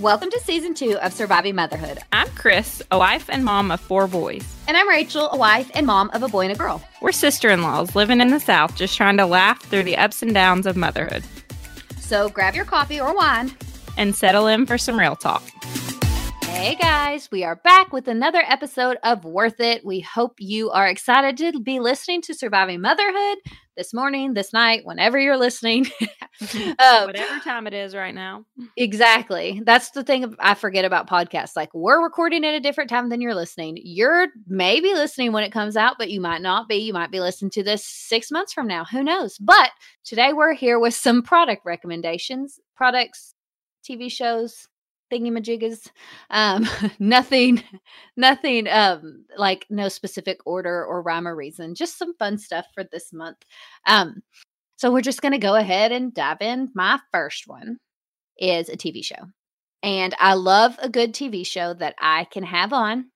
Welcome to season two of Surviving Motherhood. I'm Chris, a wife and mom of four boys. And I'm Rachel, a wife and mom of a boy and a girl. We're sister in laws living in the South, just trying to laugh through the ups and downs of motherhood. So grab your coffee or wine and settle in for some real talk. Hey guys, we are back with another episode of Worth It. We hope you are excited to be listening to Surviving Motherhood this morning, this night, whenever you're listening. um, Whatever time it is right now. Exactly. That's the thing I forget about podcasts. Like we're recording at a different time than you're listening. You're maybe listening when it comes out, but you might not be. You might be listening to this six months from now. Who knows? But today we're here with some product recommendations, products, TV shows, thingy Um, nothing, nothing um like no specific order or rhyme or reason, just some fun stuff for this month. Um, so we're just gonna go ahead and dive in. My first one is a TV show. And I love a good TV show that I can have on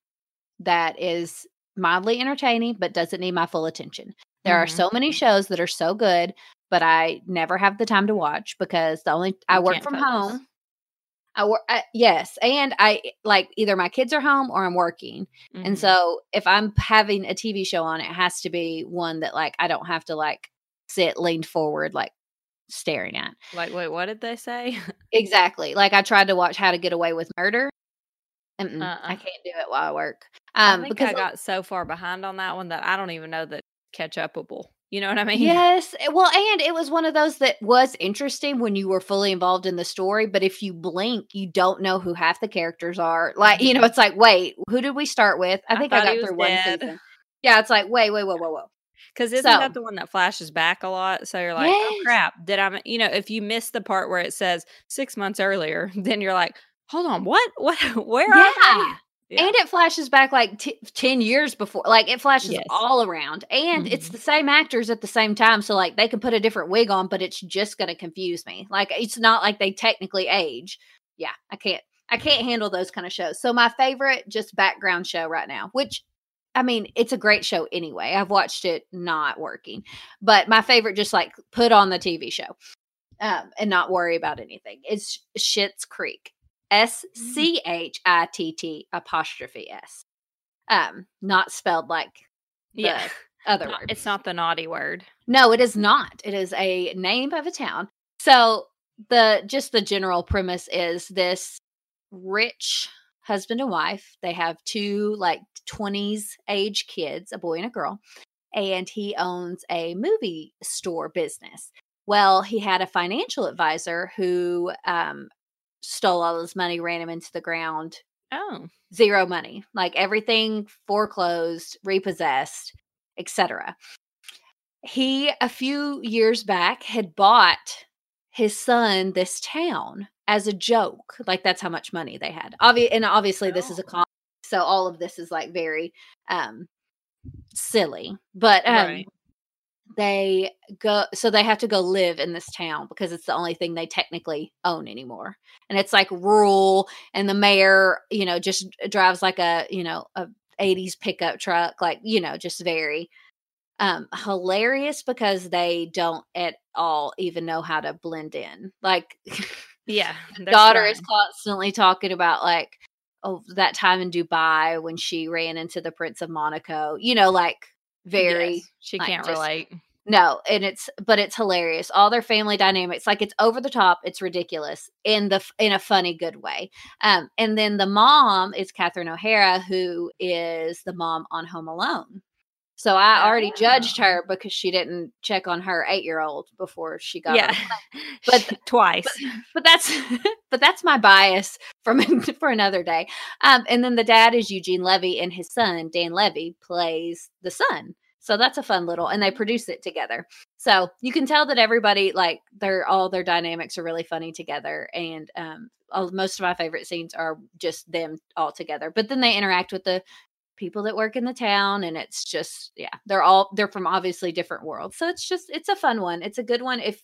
that is mildly entertaining but doesn't need my full attention. There mm-hmm. are so many shows that are so good, but I never have the time to watch because the only I work from focus. home I work, yes, and I like either my kids are home or I'm working, mm-hmm. and so if I'm having a TV show on, it has to be one that like I don't have to like sit leaned forward like staring at. Like, wait, what did they say? exactly. Like I tried to watch How to Get Away with Murder. Uh-uh. I can't do it while I work. Um, I because I got so far behind on that one that I don't even know that catch upable. You know what I mean? Yes. Eh, well, and it was one of those that was interesting when you were fully involved in the story, but if you blink, you don't know who half the characters are. Like, you know, it's like, wait, who did we start with? I think I, I got through one season. Yeah, it's like, wait, wait, whoa, whoa, whoa. Because isn't so, that the one that flashes back a lot? So you're like, oh, yes. oh crap, did I? You know, if you miss the part where it says six months earlier, then you're like, hold on, what? What? Where yeah. Yeah. And it flashes back like t- 10 years before. Like it flashes yes. all around. And mm-hmm. it's the same actors at the same time. So, like, they can put a different wig on, but it's just going to confuse me. Like, it's not like they technically age. Yeah, I can't. I can't handle those kind of shows. So, my favorite just background show right now, which I mean, it's a great show anyway. I've watched it not working, but my favorite, just like put on the TV show um, and not worry about anything, is Schitt's Creek. S mm. C H I T T apostrophe S. Um, not spelled like yeah other word. It's not the naughty word. No, it is not. It is a name of a town. So the just the general premise is this rich husband and wife. They have two like 20s age kids, a boy and a girl, and he owns a movie store business. Well, he had a financial advisor who um, stole all his money, ran him into the ground. Oh, zero money. Like everything foreclosed, repossessed, etc. He a few years back had bought his son this town as a joke. Like that's how much money they had. Obvi- and obviously oh. this is a oh. con so all of this is like very um silly. But um right they go so they have to go live in this town because it's the only thing they technically own anymore and it's like rural and the mayor you know just drives like a you know a 80s pickup truck like you know just very um hilarious because they don't at all even know how to blend in like yeah daughter fine. is constantly talking about like oh that time in dubai when she ran into the prince of monaco you know like very yes, she like, can't just, relate. No and it's but it's hilarious. All their family dynamics like it's over the top it's ridiculous in the in a funny good way. Um and then the mom is catherine o'hara who is the mom on home alone So I already judged her because she didn't check on her eight year old before she got yeah, but twice. But, but that's but that's my bias from for another day. Um, and then the dad is Eugene Levy, and his son Dan Levy plays the son. So that's a fun little, and they produce it together. So you can tell that everybody like they're all their dynamics are really funny together, and um, all, most of my favorite scenes are just them all together. But then they interact with the people that work in the town and it's just yeah they're all they're from obviously different worlds so it's just it's a fun one it's a good one if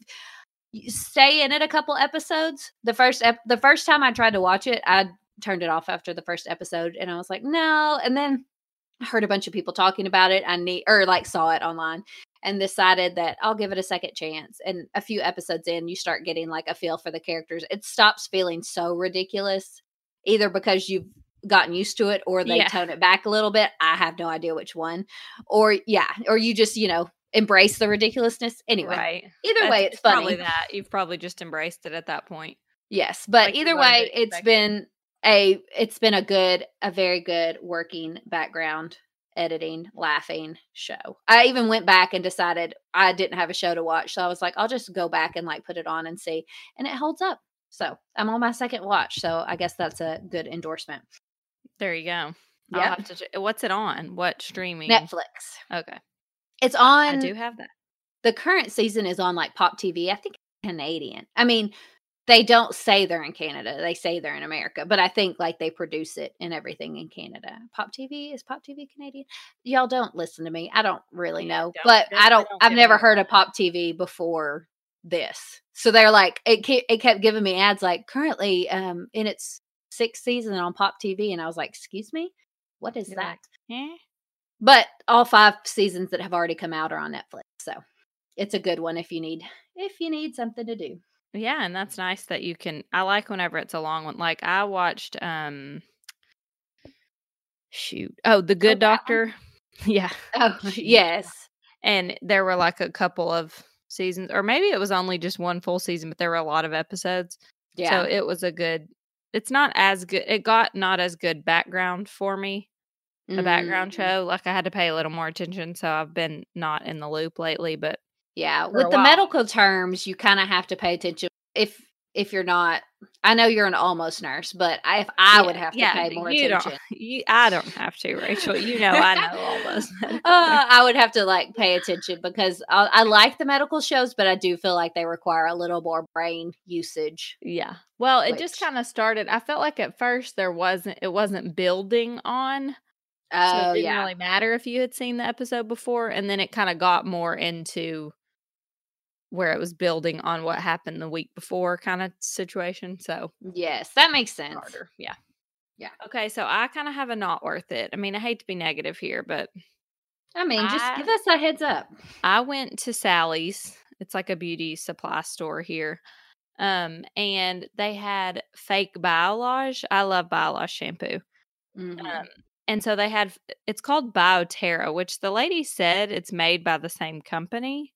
you stay in it a couple episodes the first ep- the first time i tried to watch it i turned it off after the first episode and i was like no and then i heard a bunch of people talking about it i need or like saw it online and decided that i'll give it a second chance and a few episodes in you start getting like a feel for the characters it stops feeling so ridiculous either because you've gotten used to it or they yeah. tone it back a little bit. I have no idea which one. Or yeah, or you just, you know, embrace the ridiculousness. Anyway. Right. Either That's way it's funny. Probably that. You've probably just embraced it at that point. Yes, but like either way it's been a it's been a good a very good working background editing, laughing show. I even went back and decided I didn't have a show to watch. So I was like, I'll just go back and like put it on and see. And it holds up. So I'm on my second watch. So I guess that's a good endorsement. There you go. Yeah. What's it on? What streaming? Netflix. Okay. It's on. I do have that. The current season is on like Pop TV. I think Canadian. I mean, they don't say they're in Canada. They say they're in America, but I think like they produce it and everything in Canada. Pop TV is Pop TV Canadian. Y'all don't listen to me. I don't really yeah, know, don't, but don't, I don't. don't I've never heard of Pop TV before this. So they're like it. It kept giving me ads like currently um in its sixth season on Pop TV, and I was like, "Excuse me, what is You're that?" Like, eh? But all five seasons that have already come out are on Netflix, so it's a good one if you need if you need something to do. Yeah, and that's nice that you can. I like whenever it's a long one. Like I watched, um shoot, oh, The Good oh, Doctor. yeah. Oh, yes. And there were like a couple of seasons, or maybe it was only just one full season, but there were a lot of episodes. Yeah. So it was a good it's not as good. It got not as good background for me. A mm-hmm. background show, like I had to pay a little more attention, so I've been not in the loop lately. But yeah, with the medical terms, you kind of have to pay attention. If if you're not I know you're an almost nurse, but I, if I yeah, would have to yeah, pay more you attention. Don't, you, I don't have to, Rachel. You know, I know all those. uh, I would have to like pay attention because I, I, like the medical shows, but I do feel like they require a little more brain usage. Yeah. Well, it which, just kind of started. I felt like at first there wasn't. It wasn't building on. Oh, so it didn't yeah. really matter if you had seen the episode before, and then it kind of got more into where it was building on what happened the week before kind of situation. So, yes, that makes sense. Harder. Yeah. Yeah. Okay. So, I kind of have a not worth it. I mean, I hate to be negative here, but I mean, just I, give us a heads up. I went to Sally's. It's like a beauty supply store here. Um, and they had fake Biolage. I love Biolage shampoo. Mm-hmm. Um, and so they had it's called Bioterra, which the lady said it's made by the same company.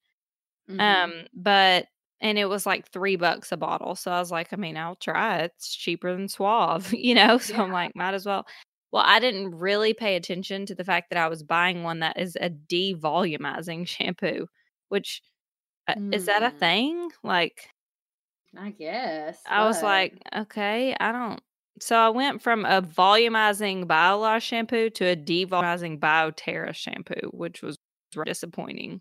Mm-hmm. Um, but and it was like three bucks a bottle. So I was like, I mean, I'll try it. It's cheaper than Suave, you know? So yeah. I'm like, might as well. Well, I didn't really pay attention to the fact that I was buying one that is a devolumizing shampoo, which uh, mm. is that a mm. thing? Like, I guess. I was like, okay, I don't. So I went from a volumizing Biolage shampoo to a devolumizing BioTerra shampoo, which was disappointing.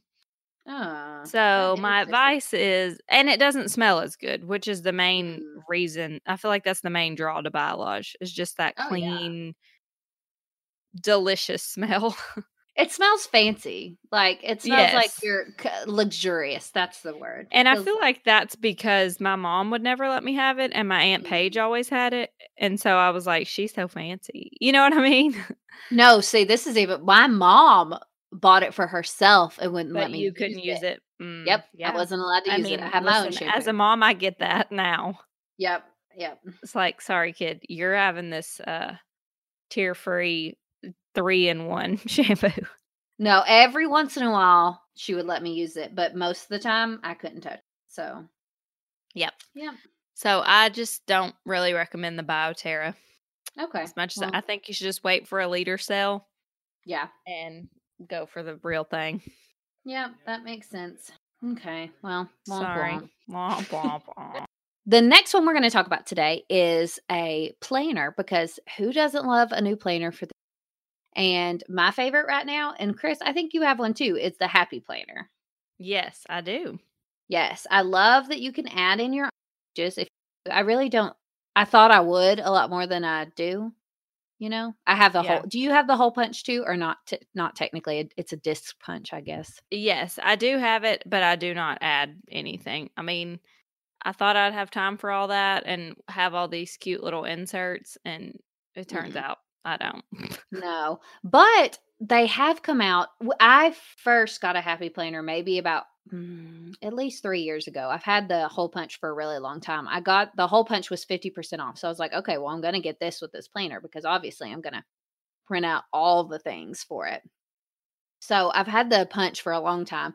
Oh, so my advice is, and it doesn't smell as good, which is the main mm. reason. I feel like that's the main draw to Biolage is just that oh, clean, yeah. delicious smell. It smells fancy. Like it smells yes. like you're luxurious. That's the word. And I feel like that's because my mom would never let me have it and my aunt Paige mm. always had it. And so I was like, she's so fancy. You know what I mean? No, see, this is even my mom bought it for herself and wouldn't but let me. You couldn't use it. it. Mm, yep, yeah. I wasn't allowed to use I mean, it. I have listen, my own shampoo. As a mom, I get that now. Yep, yep. It's like, sorry, kid, you're having this uh tear free three in one shampoo. No, every once in a while she would let me use it, but most of the time I couldn't touch. It, so, yep, yep. So I just don't really recommend the Bioterra. Okay. As much as I think you should just wait for a liter sale. Yeah. And go for the real thing. Yep, that makes sense. Okay, well, womp Sorry. womp. Womp, womp, womp. The next one we're going to talk about today is a planner because who doesn't love a new planner for the and my favorite right now, and Chris, I think you have one too, it's the Happy Planner. yes, I do. Yes, I love that you can add in your just if I really don't I thought I would a lot more than I do. You know, I have the Yeah. whole. Do you have the hole punch too, or not? T- not technically, it's a disc punch, I guess. Yes, I do have it, but I do not add anything. I mean, I thought I'd have time for all that and have all these cute little inserts, and it turns Mm-mm. out I don't. No, but they have come out. I first got a happy planner maybe about mm, at least three years ago. I've had the hole punch for a really long time. I got the hole punch was 50% off. So I was like, okay, well, I'm going to get this with this planner because obviously I'm going to print out all the things for it. So I've had the punch for a long time.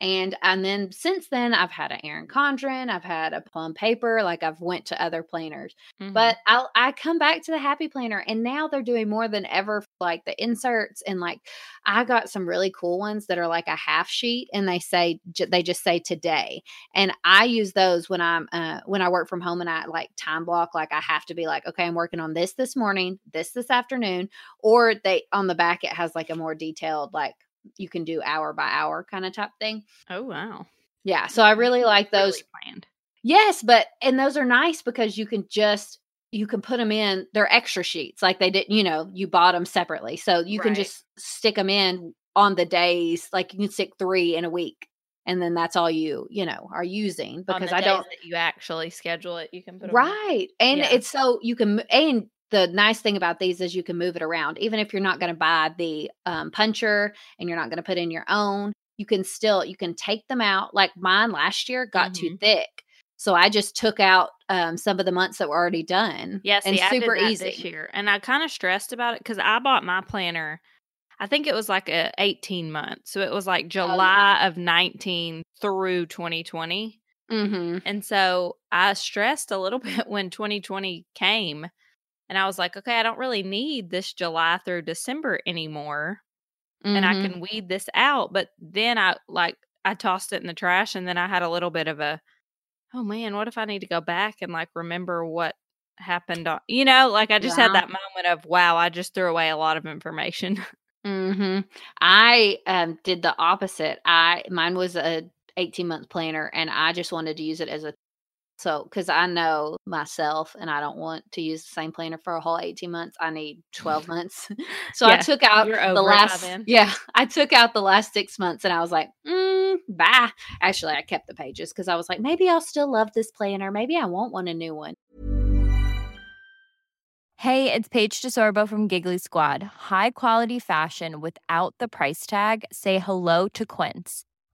And and then since then I've had an Erin Condren, I've had a plum paper, like I've went to other planners. Mhm. But I'll I come back to the happy planner and now they're doing more than ever like the inserts and like I got some really cool ones that are like a half sheet and they say j- they just say today. And I use those when I'm uh when I work from home and I like time block like I have to be like okay, I'm working on this this morning, this this afternoon or they on the back it has like a more detailed like you can do hour by hour kind of type thing. oh wow, Yeah, so I really like those Really planned. Yes, but and those are nice because you can just you can put them in. They're extra sheets, like they didn't. You know, you bought them separately, so you can just stick them in on the days. Like you can stick three in a week, and then that's all you you know are using because I don't that you actually schedule it. You can put 'em in. right. And Yeah. it's so you can and the nice thing about these is you can move it around, even if you're not going to buy the um, puncher and you're not going to put in your own. You can still you can take them out. Like mine last year got too Mhm. thick, so I just took out um, some of the months that were already done. Yeah, see, and I super did that easy. this year, and I kind of stressed about it because I bought my planner. I think it was like a eighteen months, so it was like July of nineteen through twenty twenty, Mm-hmm. and so I stressed a little bit when twenty twenty came, and I was like, okay, I don't really need this July through December anymore, and I Mm-hmm. can weed this out. But then I like I tossed it in the trash, and then I had a little bit of a, oh man, what if I need to go back and like remember what happened on you know like i just had that moment of wow i just threw away a lot of information hmm I um, did the opposite. I mine was a 18 month planner, and I just wanted to use it as a so because I know myself, and I don't want to use the same planner for a whole 18 months. I need 12 months. so I took out the over it by last. Yeah, I took out the last six months, and I was like, mm, bye. Actually, I kept the pages because I was like, maybe I'll still love this planner. Maybe I won't want a new one. Hey, it's Paige DeSorbo from Giggly Squad. High quality fashion without the price tag. Say hello to Quince.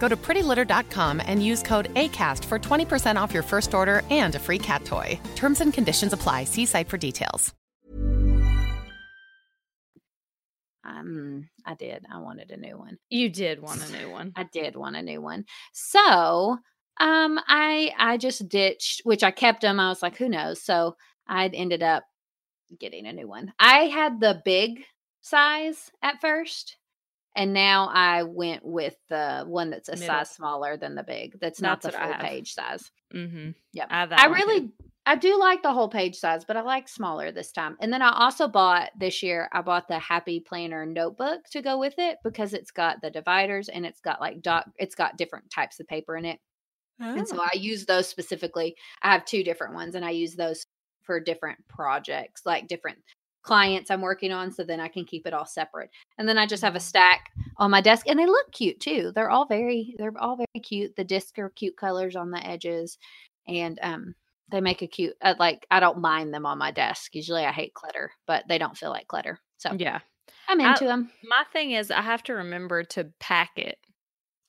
Go to prettylitter.com and use code ACAST for 20% off your first order and a free cat toy. Terms and conditions apply. See site for details. Um, I did. I wanted a new one. you did want a new one I did want a new one. So, um, I I just ditched, which I kept them. I was like, who knows? So I ended up getting a new one. I had the big size at first, and now I went with the one that's a Middle. size smaller than the big. That's not That's the full page size. mm-hmm Yep. i, I one too. really I do like the whole page size, but I like smaller this time. And then I also bought this year, I bought the Happy Planner notebook to go with it because it's got the dividers and it's got like dot it's got different types of paper in it. And so Oh. I use those specifically. I have two different ones and I use those for different projects, like different clients I'm working on. So then I can keep it all separate. And then I just have a stack on my desk and they look cute too. They're all very, they're all very cute. The discs are cute colors on the edges. And um, they make a cute, uh, like, I don't mind them on my desk. Usually I hate clutter, but they don't feel like clutter. So Yeah. I'm I- into them. My thing is, I have to remember to pack it.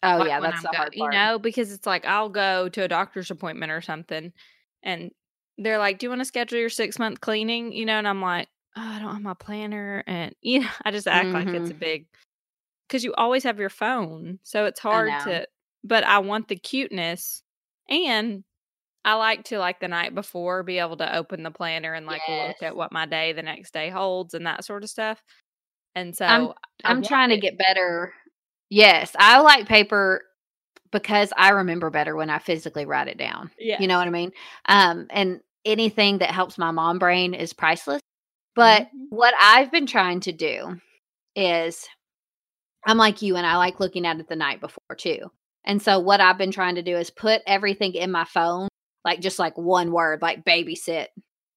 Oh, like, yeah. That's I'm the go- hard You know, because it's like I'll go to a doctor's appointment or something, and they're like, "Do you want to schedule your six month cleaning?" You know, and I'm like, oh, "I don't have my planner," and you know, I just act like it's a Mhm. big because you always have your phone, so it's hard to. But I want the cuteness, and I like to like the night before be able to open the planner and like look at what my day the next day holds and that sort of stuff. And so I'm I'm trying to get better. Yes, I like paper because I remember better when I physically write it down. Yeah. You know what I mean? Um, and anything that helps my mom brain is priceless. But Mhm. what I've been trying to do is I'm like you and I like looking at it the night before too. And so what I've been trying to do is put everything in my phone, like just like one word, like babysit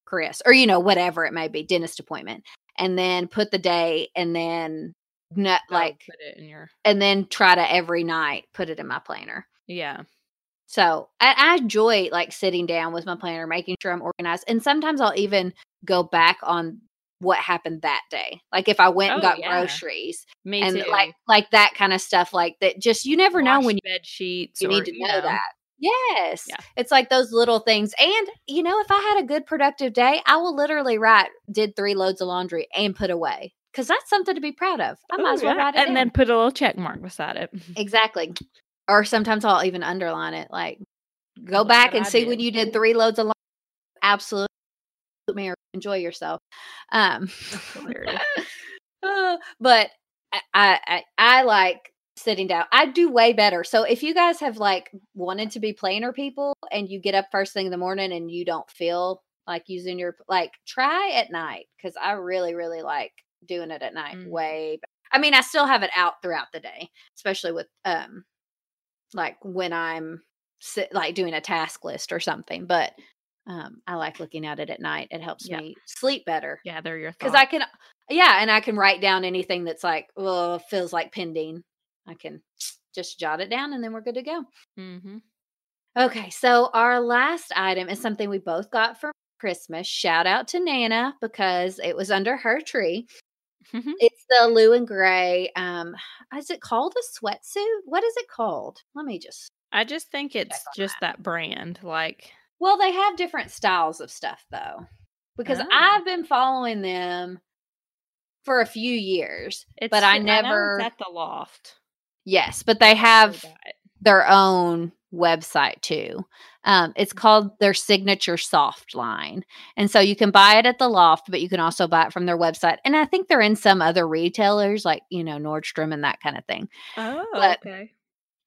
Chris, or you know, whatever it may be, dentist appointment, and then put the day and then not Oh, like put it in your and then try to every night put it in my planner. yeah. So I, I enjoy like sitting down with my planner, making sure I'm organized. And sometimes I'll even go back on what happened that day. Like if I went and Oh, got yeah. groceries Me and too. like like that kind of stuff like that just you never know when you, bed sheets. you or, need to know, that. Yes. Yeah. It's like those little things. And you know, if I had a good productive day, I will literally write did three loads of laundry and put away. Because that's something to be proud of. I might Ooh, as well yeah, write it and down. then put a little check mark beside it. Exactly. Or sometimes I'll even underline it. Like, go Look back and I see when you did three loads of laundry. Absolutely, or enjoy yourself. Um, uh, but I, I I like sitting down. I do way better. So if you guys have like wanted to be planner people and you get up first thing in the morning and you don't feel like using your like try at night because I really really like doing it at night Mhm. way. be- I mean, I still have it out throughout the day, especially with um like when I'm like doing a task list or something. But um I like looking at it at night. It helps Yeah. me sleep better Gather your thoughts. because I can, yeah, and I can write down anything that's like, well, feels like pending. I can just jot it down, and then we're good to go. Mm-hmm. Okay, so our last item is something we both got for Christmas. Shout out to Nana because it was under her tree. It's the Lou and Gray. Um, is it called a sweatsuit? What is it called? Let me just. I just think it's just that brand. Like, Well, they have different styles of stuff though, because Oh. I've been following them for a few years. it's But I I never- it's at the loft. Yes, but they have their own website too. Um, it's called their signature soft line. And so you can buy it at the loft, but you can also buy it from their website. And I think they're in some other retailers like, you know, Nordstrom and that kind of thing. Oh, but- okay.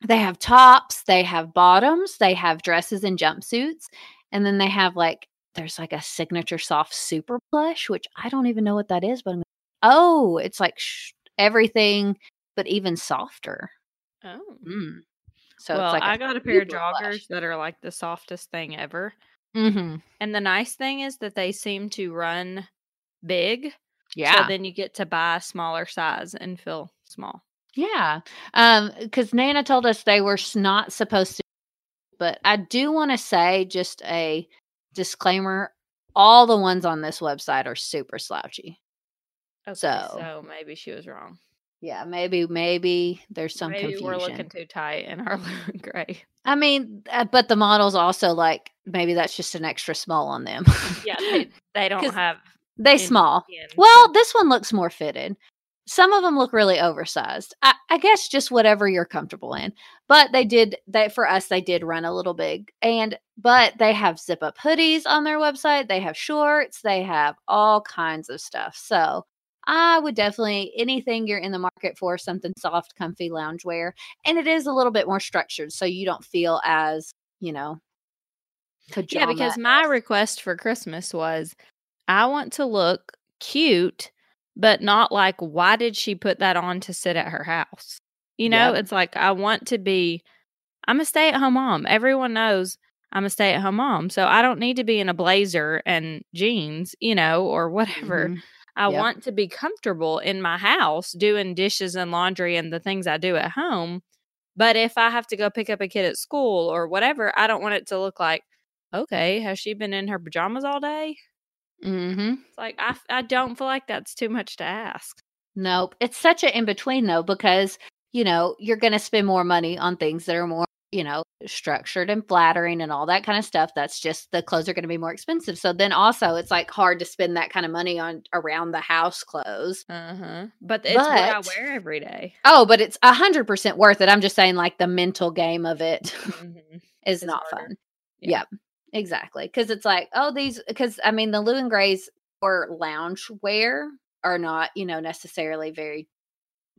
They have tops, they have bottoms, they have dresses and jumpsuits. And then they have like, there's like a signature soft super plush, which I don't even know what that is, but I'm, oh, it's like sh- everything, but even softer. Oh. Mm. So well, it's like I got a pair of super plush. joggers that are like the softest thing ever. Mm-hmm. And the nice thing is that they seem to run big. Yeah. So then you get to buy a smaller size and feel small. Yeah. Um, because Nana told us they were not supposed to, but I do want to say just a disclaimer all the ones on this website are super slouchy. Okay, So- so maybe she was wrong. Yeah, maybe, maybe there's some maybe confusion. we're looking too tight in our gray. I mean, uh, but the models also like maybe that's just an extra small on them. Yeah, they, they don't have they small. Well, this one looks more fitted. Some of them look really oversized. I, I guess just whatever you're comfortable in. But they did that for us. They did run a little big, and but they have zip up hoodies on their website. They have shorts. They have all kinds of stuff. So I would definitely anything you're in the market for something soft, comfy loungewear, and it is a little bit more structured, so you don't feel as you know. yeah, because my request for Christmas was I want to look cute, but not like, why did she put that on to sit at her house? You know, it's like, I want to be, I'm a stay at home mom. Everyone knows I'm a stay at home mom. So I don't need to be in a blazer and jeans, you know, or whatever. Mhm. I Yep. want to be comfortable in my house doing dishes and laundry and the things I do at home. But if I have to go pick up a kid at school or whatever, I don't want it to look like, okay, has she been in her pajamas all day? Mm-hmm. It's like, I, I don't feel like that's too much to ask. Nope. It's such an in between though, because you know you're going to spend more money on things that are more, you know, structured and flattering and all that kind of stuff. That's just the clothes are going to be more expensive. So then also it's like hard to spend that kind of money on around the house clothes. Uh huh. But it's what I wear every day. Oh, but it's a hundred percent worth it. I'm just saying, like the mental game of it Mhm. is It's not harder. fun. Yeah. Yep, exactly. Because it's like, oh, these. Because I mean, the Lou and Grays or lounge wear are not, you know, necessarily very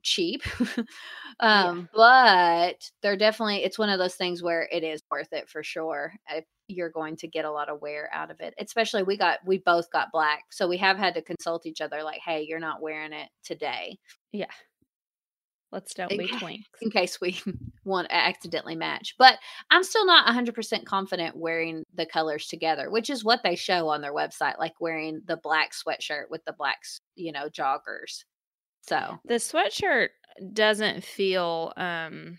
cheap. um, but they're definitely. It's one of those things where it is worth it for sure. If you're going to get a lot of wear out of it, especially we got we both got black, so we have had to consult each other. Like, hey, you're not wearing it today Yeah. Let's don't be twinks. in case we want to accidentally match. But I'm still not 100% confident wearing the colors together, which is what they show on their website, like wearing the black sweatshirt with the black, you know, joggers. So, The sweatshirt doesn't feel um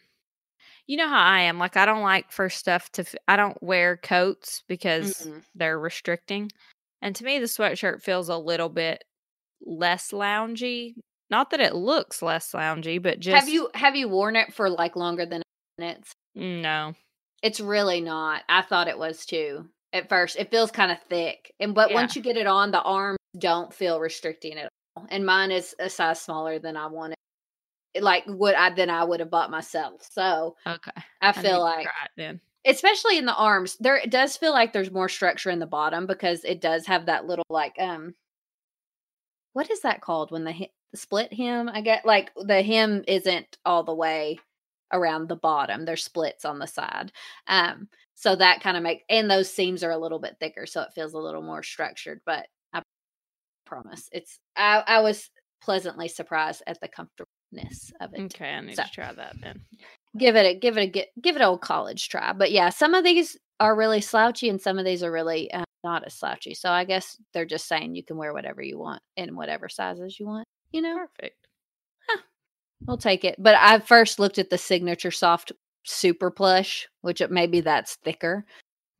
you know how I am. Like I don't like for stuff to f- I don't wear coats because Mhm. they're restricting. And to me the sweatshirt feels a little bit less loungy. Not that it looks less loungy, but just have you have you worn it for like longer than minutes? No. It's really not. I thought it was too. At first, it feels kind of thick, and but Yeah. once you get it on, the arms don't feel restricting at all. And mine is a size smaller than I wanted, like what I then I would have bought myself. So Okay. I I feel to like it then. especially in the arms there it does feel like there's more structure in the bottom because it does have that little like um what is that called when the split hem i get like the hem isn't all the way around the bottom there's splits on the side um so that kind of make and those seams are a little bit thicker so it feels a little more structured but i promise it's i i was pleasantly surprised at the comfortableness of it Okay, I need So- to try that then. give it a give it a give it a old college try. But yeah, some of these are really slouchy, and some of these are really uh, not as slouchy. So I guess they're just saying you can wear whatever you want in whatever sizes you want. You know, Perfect. we'll take it. But I first looked at the signature soft super plush, which it, maybe that's thicker.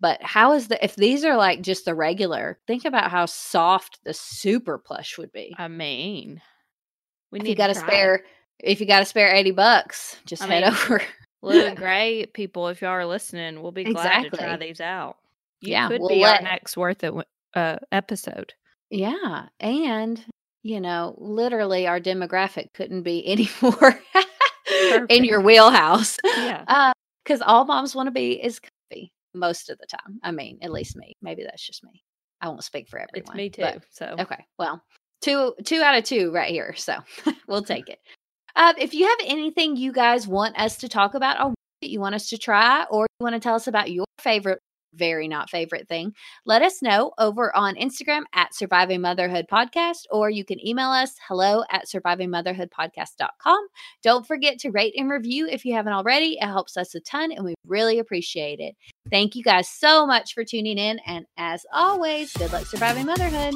But how is the if these are like just the regular? Think about how soft the super plush would be. I mean, we if need you got to try it. spare, if you got to spare eighty bucks, just I head mean, over. Lou and gray people, if y'all are listening, we'll be glad to try these out. You Yeah, could we'll be let- our next worth it uh, episode. Yeah. And, you know, literally our demographic couldn't be any more in your wheelhouse. Yeah. Because all moms want to be is comfy most of the time. I mean, at least me. Maybe that's just me. I won't speak for everyone. It's me too. but- so okay. Well, two two out of two right here. So we'll take it. Uh, if you have anything you guys want us to talk about or you want us to try, or you want to tell us about your favorite, very not favorite thing, let us know over on Instagram at Surviving Motherhood Podcast, or you can email us hello at survivingmotherhoodpodcast.com. Don't forget to rate and review if you haven't already. It helps us a ton and we really appreciate it. Thank you guys so much for tuning in. And as always, good luck surviving motherhood.